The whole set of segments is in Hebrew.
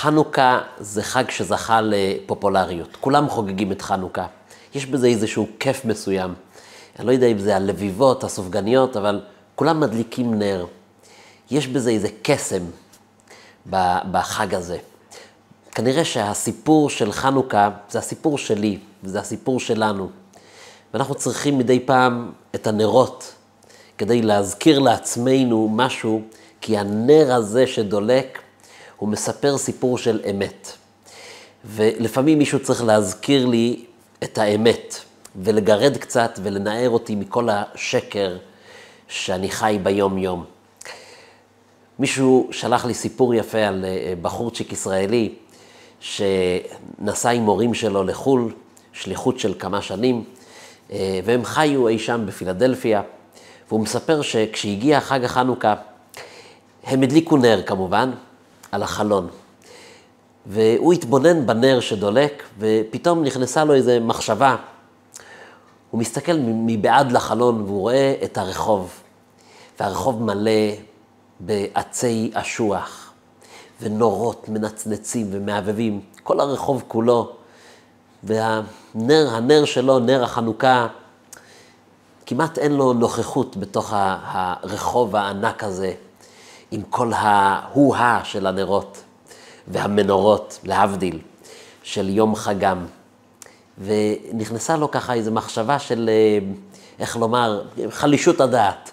חנוכה זה חג שזכה לפופולריות. כולם חוגגים את חנוכה. יש בזה איזשהו כיף מסוים. אני לא יודע אם זה הלביבות, הסופגניות, אבל כולם מדליקים נר. יש בזה איזה קסם בחג הזה. כנראה שהסיפור של חנוכה זה הסיפור שלי, וזה הסיפור שלנו. ואנחנו צריכים מדי פעם את הנרות כדי להזכיר לעצמנו משהו, כי הנר הזה שדולק, הוא מספר סיפור של אמת. ולפעמים מישהו צריך להזכיר לי את האמת, ולגרד קצת ולנער אותי מכל השקר שאני חי ביום-יום. מישהו שלח לי סיפור יפה על אה, בחורצ'יק ישראלי שנסע עם הורים שלו לחו"ל, שליחות של כמה שנים, אה, והם חיו אי שם בפילדלפיה, והוא מספר שכשהגיע חג החנוכה, הם הדליקו נר כמובן, על החלון. והוא התבונן בנר שדולק, ופתאום נכנסה לו איזו מחשבה. הוא מסתכל מבעד לחלון והוא רואה את הרחוב, והרחוב מלא בעצי אשוח, ונורות מנצנצים ומהבהבים, כל הרחוב כולו. והנר, הנר שלו, נר החנוכה, כמעט אין לו נוכחות בתוך הרחוב הענק הזה, עם כל ההוא-הא של הנרות והמנורות, להבדיל, של יום חגם. ונכנסה לו ככה איזו מחשבה של, אה, איך לומר, חלישות הדעת.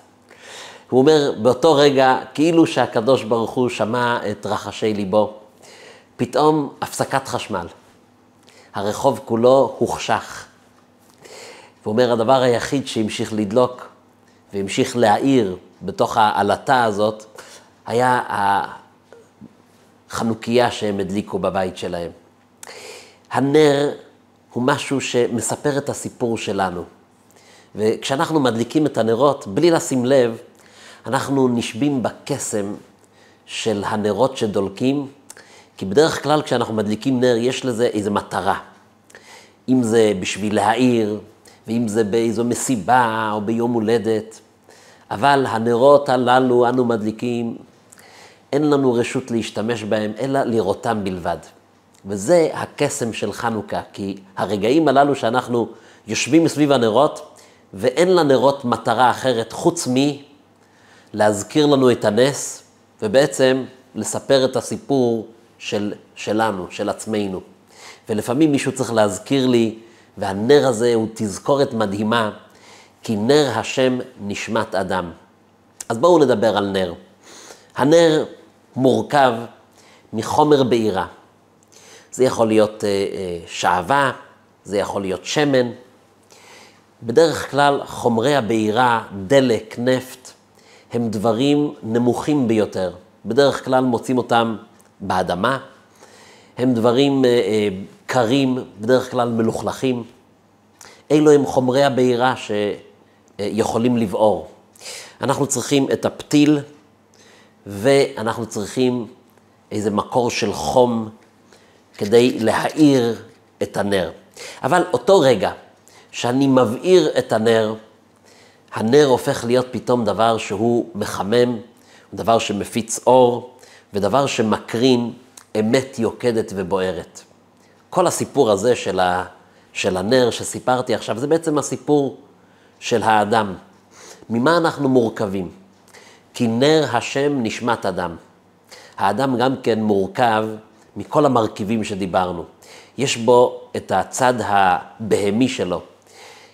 הוא אומר, באותו רגע, כאילו שהקדוש ברוך הוא שמע את רחשי ליבו, פתאום הפסקת חשמל. הרחוב כולו הוחשך. הוא אומר, הדבר היחיד שהמשיך לדלוק והמשיך להאיר בתוך העלטה הזאת, היה החנוכיה שהם הדליקו בבית שלהם. הנר הוא משהו שמספר את הסיפור שלנו. וכשאנחנו מדליקים את הנרות, בלי לשים לב, אנחנו נשבים בקסם של הנרות שדולקים, כי בדרך כלל כשאנחנו מדליקים נר, יש לזה איזו מטרה. אם זה בשביל להאיר, ואם זה באיזו מסיבה או ביום הולדת. אבל הנרות הללו אנו מדליקים, אין לנו רשות להשתמש בהם, אלא לראותם בלבד. וזה הקסם של חנוכה, כי הרגעים הללו שאנחנו יושבים מסביב הנרות, ואין לנרות מטרה אחרת חוץ מלהזכיר לנו את הנס, ובעצם לספר את הסיפור של, שלנו, של עצמנו. ולפעמים מישהו צריך להזכיר לי, והנר הזה הוא תזכורת מדהימה, כי נר השם נשמת אדם. אז בואו נדבר על נר. הנר מורכב מחומר בעירה. זה יכול להיות אה, אה, שעווה, זה יכול להיות שמן. בדרך כלל חומרי הבעירה, דלק, נפט, הם דברים נמוכים ביותר. בדרך כלל מוצאים אותם באדמה. הם דברים אה, קרים, בדרך כלל מלוכלכים. אלו הם חומרי הבעירה שיכולים לבעור. אנחנו צריכים את הפתיל, ואנחנו צריכים איזה מקור של חום כדי להאיר את הנר. אבל אותו רגע שאני מבעיר את הנר, הנר הופך להיות פתאום דבר שהוא מחמם, דבר שמפיץ אור, ודבר שמקרין אמת יוקדת ובוערת. כל הסיפור הזה של, ה, של הנר שסיפרתי עכשיו, זה בעצם הסיפור של האדם. ממה אנחנו מורכבים? כי נר השם נשמת אדם. האדם גם כן מורכב מכל המרכיבים שדיברנו. יש בו את הצד הבהמי שלו.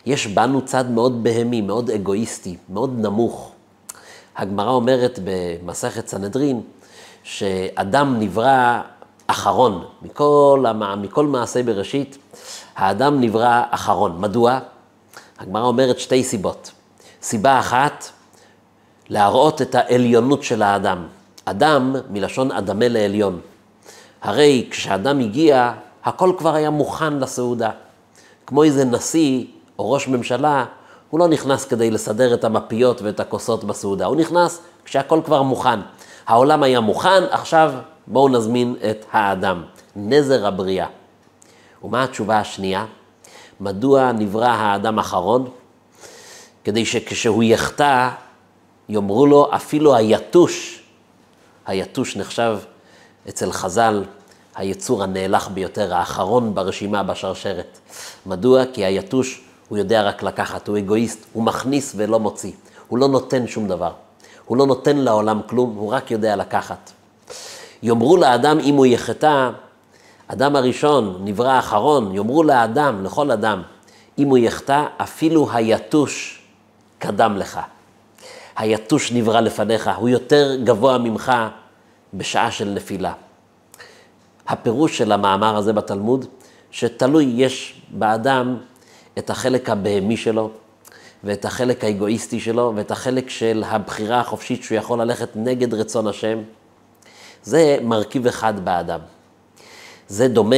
יש בנו צד מאוד בהמי, מאוד אגואיסטי, מאוד נמוך. הגמרא אומרת במסכת סנהדרין, שאדם נברא אחרון, מכל, המ... מכל מעשה בראשית, האדם נברא אחרון. מדוע? הגמרא אומרת שתי סיבות. סיבה אחת, להראות את העליונות של האדם. אדם, מלשון אדמה לעליון. הרי כשאדם הגיע, הכל כבר היה מוכן לסעודה. כמו איזה נשיא או ראש ממשלה, הוא לא נכנס כדי לסדר את המפיות ואת הכוסות בסעודה, הוא נכנס כשהכל כבר מוכן. העולם היה מוכן, עכשיו בואו נזמין את האדם, נזר הבריאה. ומה התשובה השנייה? מדוע נברא האדם אחרון? כדי שכשהוא יחטא, יאמרו לו אפילו היתוש, היתוש נחשב אצל חז"ל היצור הנאלח ביותר, האחרון ברשימה בשרשרת. מדוע? כי היתוש, הוא יודע רק לקחת, הוא אגואיסט, הוא מכניס ולא מוציא. הוא לא נותן שום דבר. הוא לא נותן לעולם כלום, הוא רק יודע לקחת. יאמרו לאדם אם הוא יחטא, אדם הראשון, נברא האחרון, יאמרו לאדם, לכל אדם, אם הוא יחטא, אפילו היתוש קדם לך. היתוש נברא לפניך, הוא יותר גבוה ממך בשעה של נפילה. הפירוש של המאמר הזה בתלמוד, שתלוי, יש באדם את החלק הבהמי שלו, ואת החלק האגואיסטי שלו, ואת החלק של הבחירה החופשית שהוא יכול ללכת נגד רצון השם. זה מרכיב אחד באדם. זה דומה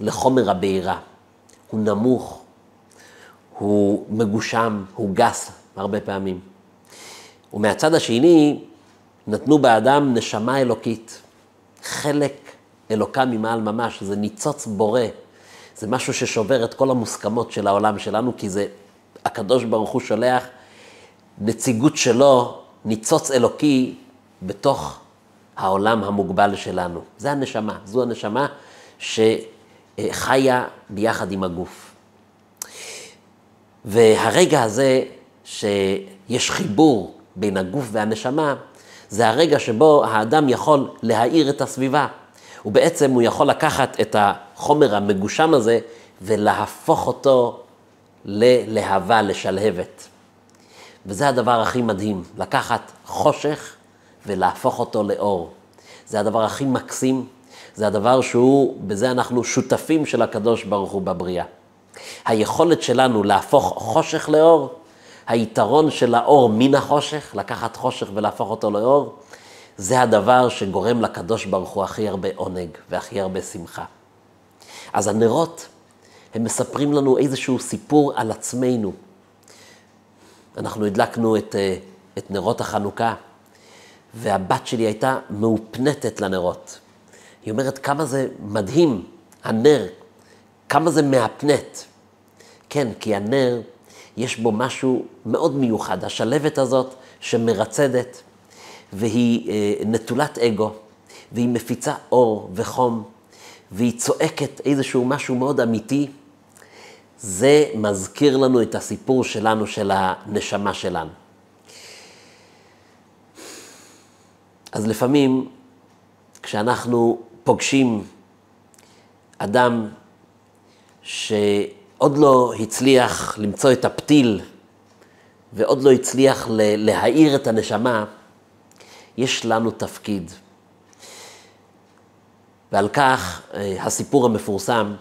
לחומר הבעירה. הוא נמוך, הוא מגושם, הוא גס הרבה פעמים. ומהצד השני, נתנו באדם נשמה אלוקית, חלק אלוקה ממעל ממש, זה ניצוץ בורא, זה משהו ששובר את כל המוסכמות של העולם שלנו, כי זה, הקדוש ברוך הוא שולח נציגות שלו, ניצוץ אלוקי, בתוך העולם המוגבל שלנו. זה הנשמה, זו הנשמה שחיה ביחד עם הגוף. והרגע הזה שיש חיבור בין הגוף והנשמה, זה הרגע שבו האדם יכול להאיר את הסביבה. ובעצם הוא יכול לקחת את החומר המגושם הזה ולהפוך אותו ללהבה, לשלהבת. וזה הדבר הכי מדהים, לקחת חושך ולהפוך אותו לאור. זה הדבר הכי מקסים, זה הדבר שהוא, בזה אנחנו שותפים של הקדוש ברוך הוא בבריאה. היכולת שלנו להפוך חושך לאור, היתרון של האור מן החושך, לקחת חושך ולהפוך אותו לאור, זה הדבר שגורם לקדוש ברוך הוא הכי הרבה עונג והכי הרבה שמחה. אז הנרות, הם מספרים לנו איזשהו סיפור על עצמנו. אנחנו הדלקנו את, אה, את נרות החנוכה, והבת שלי הייתה מאופנתת לנרות. היא אומרת כמה זה מדהים, הנר, כמה זה מהפנט. כן, כי הנר, יש בו משהו מאוד מיוחד. השלבת הזאת שמרצדת, והיא אה, נטולת אגו, והיא מפיצה אור וחום, והיא צועקת איזשהו משהו מאוד אמיתי, זה מזכיר לנו את הסיפור שלנו, של הנשמה שלנו. אז לפעמים, כשאנחנו פוגשים אדם שעוד לא הצליח למצוא את הפתיל ועוד לא הצליח להאיר את הנשמה, יש לנו תפקיד. ועל כך אה, הסיפור המפורסם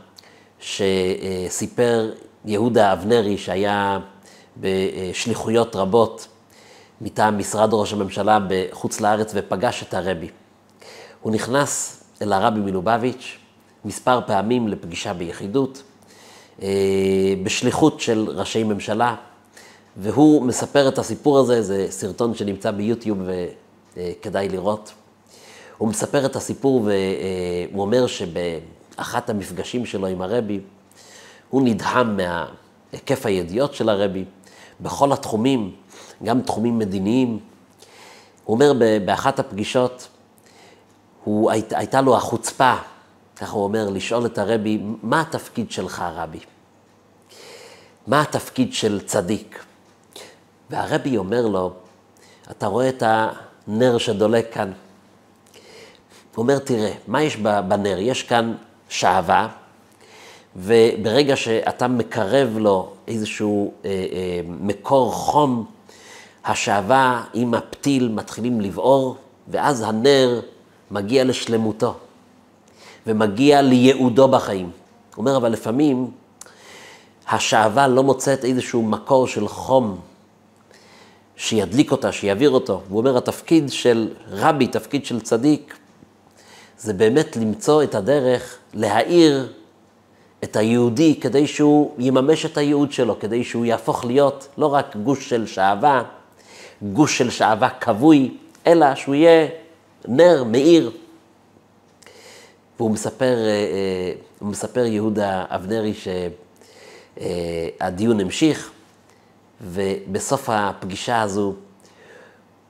שסיפר יהודה אבנרי, שהיה בשליחויות רבות מטעם משרד ראש הממשלה בחוץ לארץ ופגש את הרבי. הוא נכנס אל הרבי מלובביץ' מספר פעמים לפגישה ביחידות, בשליחות של ראשי ממשלה, והוא מספר את הסיפור הזה, זה סרטון שנמצא ביוטיוב וכדאי לראות. הוא מספר את הסיפור והוא אומר שבאחת המפגשים שלו עם הרבי, הוא נדהם מהיקף הידיעות של הרבי בכל התחומים, גם תחומים מדיניים. הוא אומר באחת הפגישות, הוא, היית, הייתה לו החוצפה, ככה הוא אומר, לשאול את הרבי, מה התפקיד שלך, רבי? מה התפקיד של צדיק? והרבי אומר לו, אתה רואה את הנר שדולק כאן? הוא אומר, תראה, מה יש בנר? יש כאן שעווה, וברגע שאתה מקרב לו איזשהו אה, אה, מקור חום, השעווה עם הפתיל מתחילים לבעור, ואז הנר מגיע לשלמותו, ומגיע לייעודו בחיים. הוא אומר, אבל לפעמים השעווה לא מוצאת איזשהו מקור של חום שידליק אותה, שיעביר אותו. הוא אומר, התפקיד של רבי, תפקיד של צדיק, זה באמת למצוא את הדרך להאיר את היהודי כדי שהוא יממש את הייעוד שלו, כדי שהוא יהפוך להיות לא רק גוש של שעווה, גוש של שעווה כבוי, אלא שהוא יהיה נר מאיר. והוא מספר, אה, אה, הוא מספר יהודה אבנרי שהדיון המשיך, ובסוף הפגישה הזו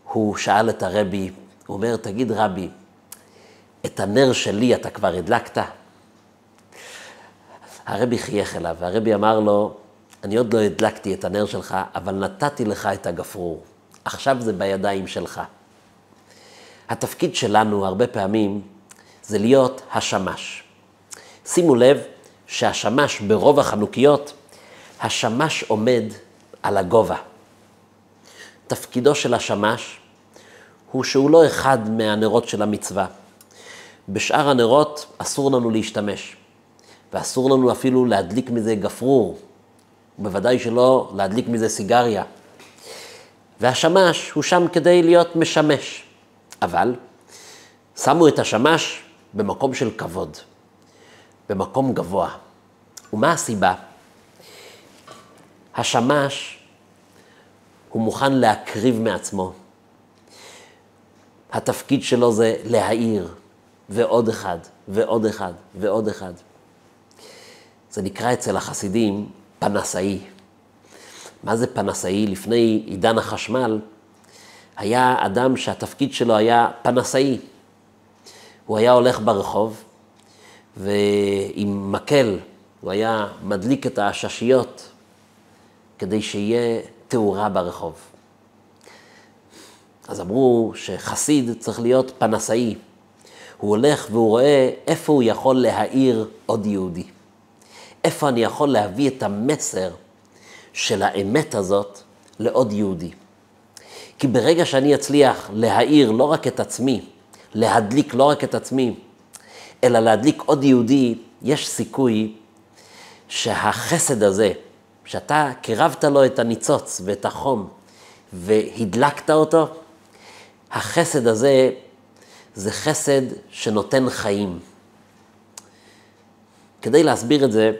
הוא שאל את הרבי, הוא אומר, תגיד רבי, את הנר שלי אתה כבר הדלקת? הרבי חייך אליו, והרבי אמר לו, אני עוד לא הדלקתי את הנר שלך, אבל נתתי לך את הגפרור. עכשיו זה בידיים שלך. התפקיד שלנו הרבה פעמים זה להיות השמש. שימו לב שהשמש ברוב החנוכיות, השמש עומד על הגובה. תפקידו של השמש הוא שהוא לא אחד מהנרות של המצווה. בשאר הנרות אסור לנו להשתמש, ואסור לנו אפילו להדליק מזה גפרור, בוודאי שלא להדליק מזה סיגריה. והשמש הוא שם כדי להיות משמש. אבל שמו את השמש במקום של כבוד, במקום גבוה. ומה הסיבה? השמש, הוא מוכן להקריב מעצמו. התפקיד שלו זה להאיר, ועוד אחד, ועוד אחד, ועוד אחד. זה נקרא אצל החסידים פנסאי. מה זה פנסאי? לפני עידן החשמל, היה אדם שהתפקיד שלו היה פנסאי. הוא היה הולך ברחוב, ועם מקל הוא היה מדליק את העששיות כדי שיהיה תאורה ברחוב. אז אמרו שחסיד צריך להיות פנסאי. הוא הולך והוא רואה איפה הוא יכול להאיר עוד יהודי. איפה אני יכול להביא את המסר של האמת הזאת לעוד יהודי. כי ברגע שאני אצליח להאיר לא רק את עצמי, להדליק לא רק את עצמי, אלא להדליק עוד יהודי, יש סיכוי שהחסד הזה, שאתה קירבת לו את הניצוץ ואת החום והדלקת אותו, החסד הזה זה חסד שנותן חיים. כדי להסביר את זה,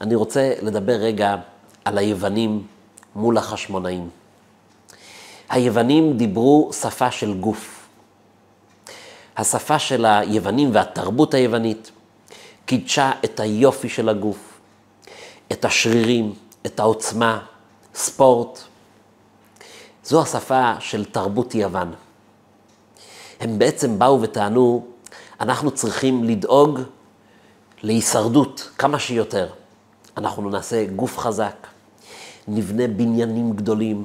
אני רוצה לדבר רגע על היוונים מול החשמונאים. היוונים דיברו שפה של גוף. השפה של היוונים והתרבות היוונית קידשה את היופי של הגוף, את השרירים, את העוצמה, ספורט. זו השפה של תרבות יוון. הם בעצם באו וטענו, אנחנו צריכים לדאוג להישרדות כמה שיותר. אנחנו נעשה גוף חזק, נבנה בניינים גדולים.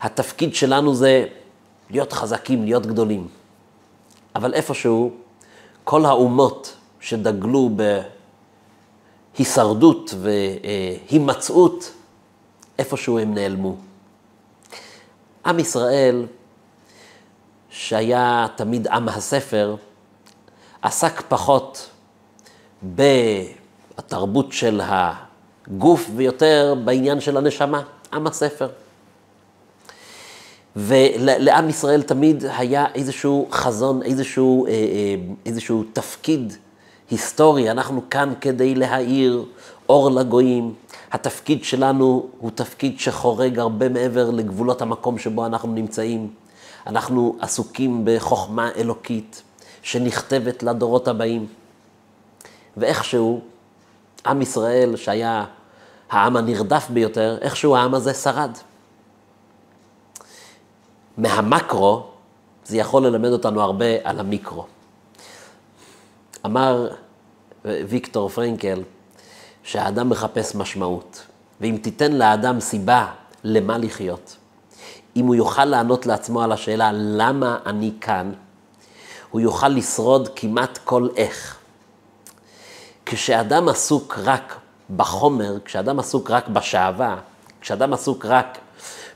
התפקיד שלנו זה להיות חזקים, להיות גדולים. אבל איפשהו, כל האומות שדגלו בהישרדות והימצאות, איפשהו הם נעלמו. עם ישראל, שהיה תמיד עם הספר, עסק פחות בתרבות של הגוף ויותר בעניין של הנשמה, עם הספר. ולעם ישראל תמיד היה איזשהו חזון, איזשהו, אה, אה, איזשהו תפקיד היסטורי. אנחנו כאן כדי להאיר אור לגויים. התפקיד שלנו הוא תפקיד שחורג הרבה מעבר לגבולות המקום שבו אנחנו נמצאים. אנחנו עסוקים בחוכמה אלוקית שנכתבת לדורות הבאים. ואיכשהו, עם ישראל, שהיה העם הנרדף ביותר, איכשהו העם הזה שרד. מהמקרו, זה יכול ללמד אותנו הרבה על המיקרו. אמר ויקטור פרנקל שהאדם מחפש משמעות, ואם תיתן לאדם סיבה למה לחיות, אם הוא יוכל לענות לעצמו על השאלה למה אני כאן, הוא יוכל לשרוד כמעט כל איך. כשאדם עסוק רק בחומר, כשאדם עסוק רק בשעווה, כשאדם עסוק רק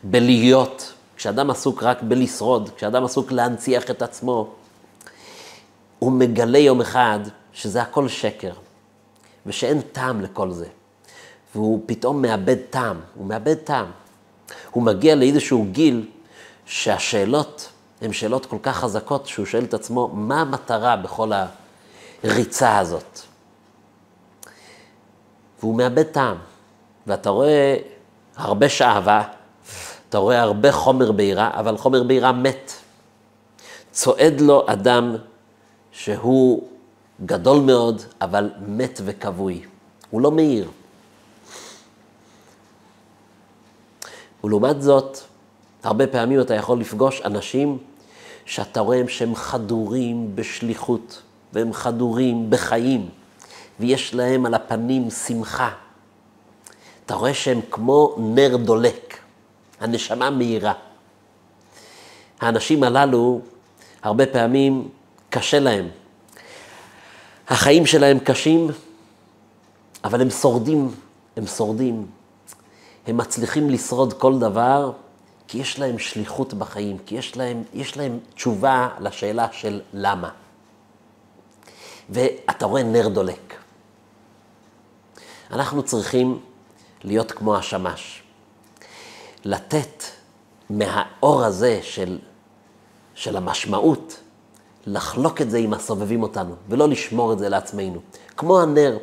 בלהיות, כשאדם עסוק רק בלשרוד, כשאדם עסוק להנציח את עצמו, הוא מגלה יום אחד שזה הכל שקר, ושאין טעם לכל זה. והוא פתאום מאבד טעם, הוא מאבד טעם. הוא מגיע לאיזשהו גיל שהשאלות הן שאלות כל כך חזקות, שהוא שואל את עצמו, מה המטרה בכל הריצה הזאת? והוא מאבד טעם. ואתה רואה הרבה שעווה, אתה רואה הרבה חומר בעירה, אבל חומר בעירה מת. צועד לו אדם שהוא גדול מאוד, אבל מת וכבוי. הוא לא מאיר. ולעומת זאת, הרבה פעמים אתה יכול לפגוש אנשים שאתה רואה שהם חדורים בשליחות, והם חדורים בחיים, ויש להם על הפנים שמחה. אתה רואה שהם כמו נר דולק, הנשמה מהירה. האנשים הללו, הרבה פעמים קשה להם. החיים שלהם קשים, אבל הם שורדים, הם שורדים. הם מצליחים לשרוד כל דבר, כי יש להם שליחות בחיים, כי יש להם, יש להם תשובה לשאלה של למה. ואתה רואה נר דולק. אנחנו צריכים להיות כמו השמש. לתת מהאור הזה של, של המשמעות, לחלוק את זה עם הסובבים אותנו, ולא לשמור את זה לעצמנו. כמו הנר,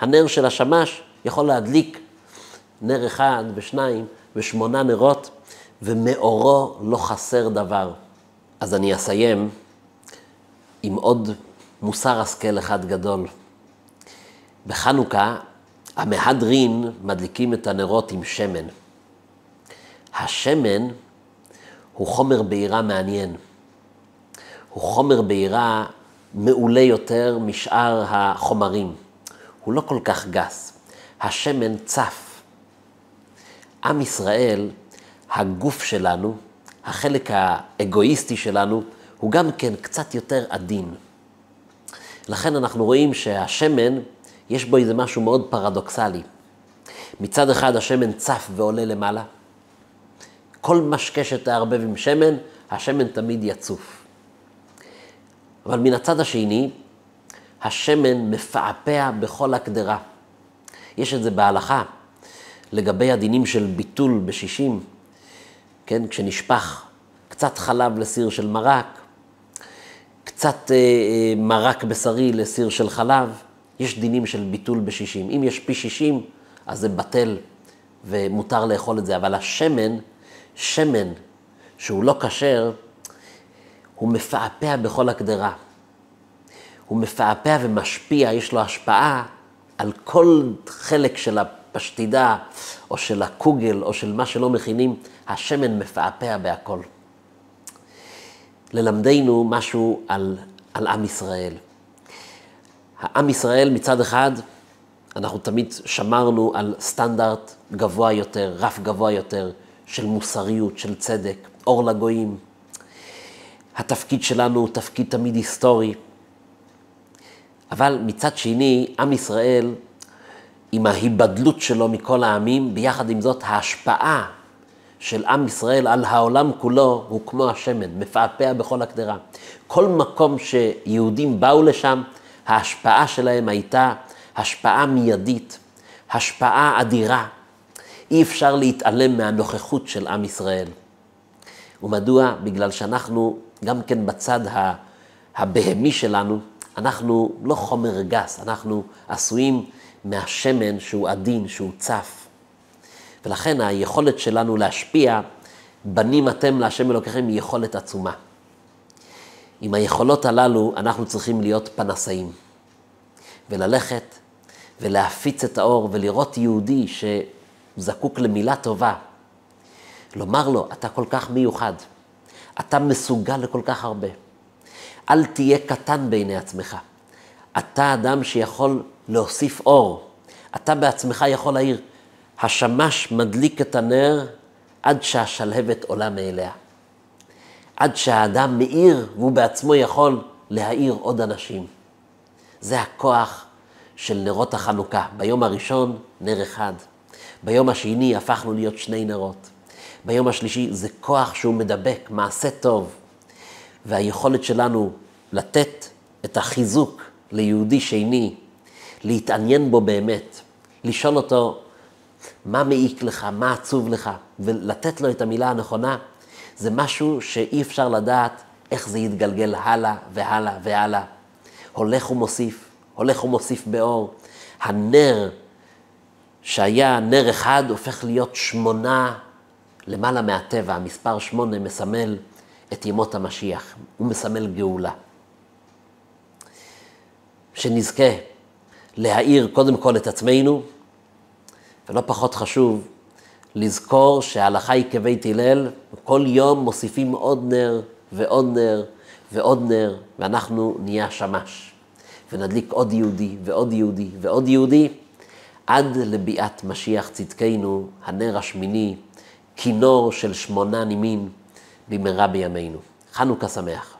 הנר של השמש יכול להדליק נר אחד ושניים ושמונה נרות, ומאורו לא חסר דבר. אז אני אסיים עם עוד מוסר השכל אחד גדול. בחנוכה המהדרין מדליקים את הנרות עם שמן. השמן הוא חומר בעירה מעניין. הוא חומר בעירה מעולה יותר משאר החומרים. הוא לא כל כך גס. השמן צף. עם ישראל, הגוף שלנו, החלק האגואיסטי שלנו, הוא גם כן קצת יותר עדין. לכן אנחנו רואים שהשמן, יש בו איזה משהו מאוד פרדוקסלי. מצד אחד השמן צף ועולה למעלה. כל משקה שתערבב עם שמן, השמן תמיד יצוף. אבל מן הצד השני, השמן מפעפע בכל הקדרה. יש את זה בהלכה, לגבי הדינים של ביטול בשישים, כן, כשנשפך קצת חלב לסיר של מרק, קצת אה, אה, מרק בשרי לסיר של חלב, יש דינים של ביטול בשישים. אם יש פי שישים, אז זה בטל ומותר לאכול את זה, אבל השמן, שמן שהוא לא כשר, הוא מפעפע בכל הקדרה. הוא מפעפע ומשפיע, יש לו השפעה על כל חלק של הפשטידה, או של הקוגל, או של מה שלא מכינים, השמן מפעפע בהכל. ללמדנו משהו על, על עם ישראל. העם ישראל מצד אחד, אנחנו תמיד שמרנו על סטנדרט גבוה יותר, רף גבוה יותר, של מוסריות, של צדק, אור לגויים. התפקיד שלנו הוא תפקיד תמיד היסטורי. אבל מצד שני, עם ישראל, עם ההיבדלות שלו מכל העמים, ביחד עם זאת, ההשפעה של עם ישראל על העולם כולו הוא כמו השמן, מפעפע בכל הקדרה. כל מקום שיהודים באו לשם, ההשפעה שלהם הייתה השפעה מיידית, השפעה אדירה. אי אפשר להתעלם מהנוכחות של עם ישראל. ומדוע? בגלל שאנחנו, גם כן בצד הבהמי שלנו, אנחנו לא חומר גס, אנחנו עשויים מהשמן שהוא עדין, שהוא צף. ולכן היכולת שלנו להשפיע, בנים אתם להשם אלוקיכם, היא יכולת עצומה. עם היכולות הללו אנחנו צריכים להיות פנסאים, וללכת ולהפיץ את האור ולראות יהודי שזקוק למילה טובה. לומר לו, אתה כל כך מיוחד, אתה מסוגל לכל כך הרבה. אל תהיה קטן בעיני עצמך. אתה אדם שיכול להוסיף אור. אתה בעצמך יכול להעיר. השמש מדליק את הנר עד שהשלהבת עולה מאליה. עד שהאדם מאיר והוא בעצמו יכול להאיר עוד אנשים. זה הכוח של נרות החנוכה. ביום הראשון, נר אחד. ביום השני הפכנו להיות שני נרות. ביום השלישי זה כוח שהוא מדבק, מעשה טוב. והיכולת שלנו לתת את החיזוק ליהודי שני, להתעניין בו באמת, לשאול אותו מה מעיק לך, מה עצוב לך, ולתת לו את המילה הנכונה, זה משהו שאי אפשר לדעת איך זה יתגלגל הלאה והלאה והלאה. הולך ומוסיף, הולך ומוסיף באור. הנר שהיה נר אחד הופך להיות שמונה למעלה מהטבע. המספר שמונה מסמל את ימות המשיח, הוא מסמל גאולה. שנזכה להאיר קודם כל את עצמנו, ולא פחות חשוב, לזכור שההלכה היא כבית הלל, וכל יום מוסיפים עוד נר ועוד נר ועוד נר, ואנחנו נהיה השמש. ונדליק עוד יהודי ועוד יהודי ועוד יהודי, עד לביאת משיח צדקנו, הנר השמיני, כינור של שמונה נימין, במהרה בימינו. חנוכה שמח.